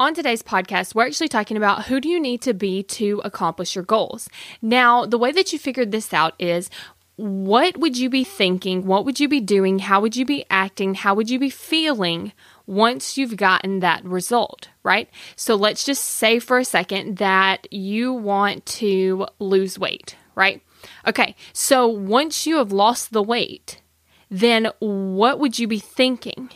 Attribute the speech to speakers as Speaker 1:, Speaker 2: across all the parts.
Speaker 1: On today's podcast, we're actually talking about who do you need to be to accomplish your goals. Now, the way that you figured this out is what would you be thinking? What would you be doing? How would you be acting? How would you be feeling once you've gotten that result, right? So let's just say for a second that you want to lose weight, right? Okay, so once you have lost the weight, then what would you be thinking,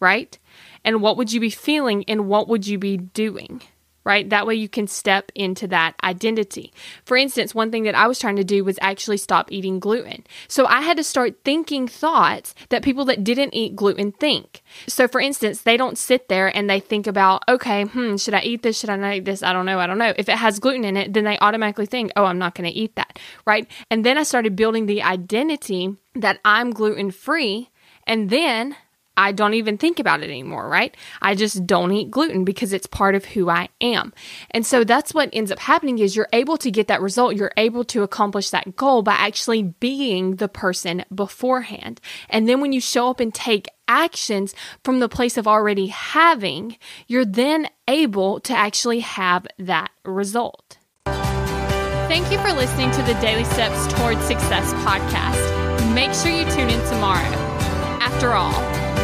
Speaker 1: right? And what would you be feeling and what would you be doing? right? That way you can step into that identity. For instance, one thing that I was trying to do was actually stop eating gluten. So I had to start thinking thoughts that people that didn't eat gluten think. So for instance, they don't sit there and they think about, okay, hmm, should I eat this? Should I not eat this? I don't know. I don't know. If it has gluten in it, then they automatically think, oh, I'm not going to eat that, right? And then I started building the identity that I'm gluten free. And then I don't even think about it anymore, right? I just don't eat gluten because it's part of who I am. And so that's what ends up happening is you're able to get that result. You're able to accomplish that goal by actually being the person beforehand. And then when you show up and take actions from the place of already having, you're then able to actually have that result. Thank you for listening to the Daily Steps Towards Success podcast. Make sure you tune in tomorrow. After all,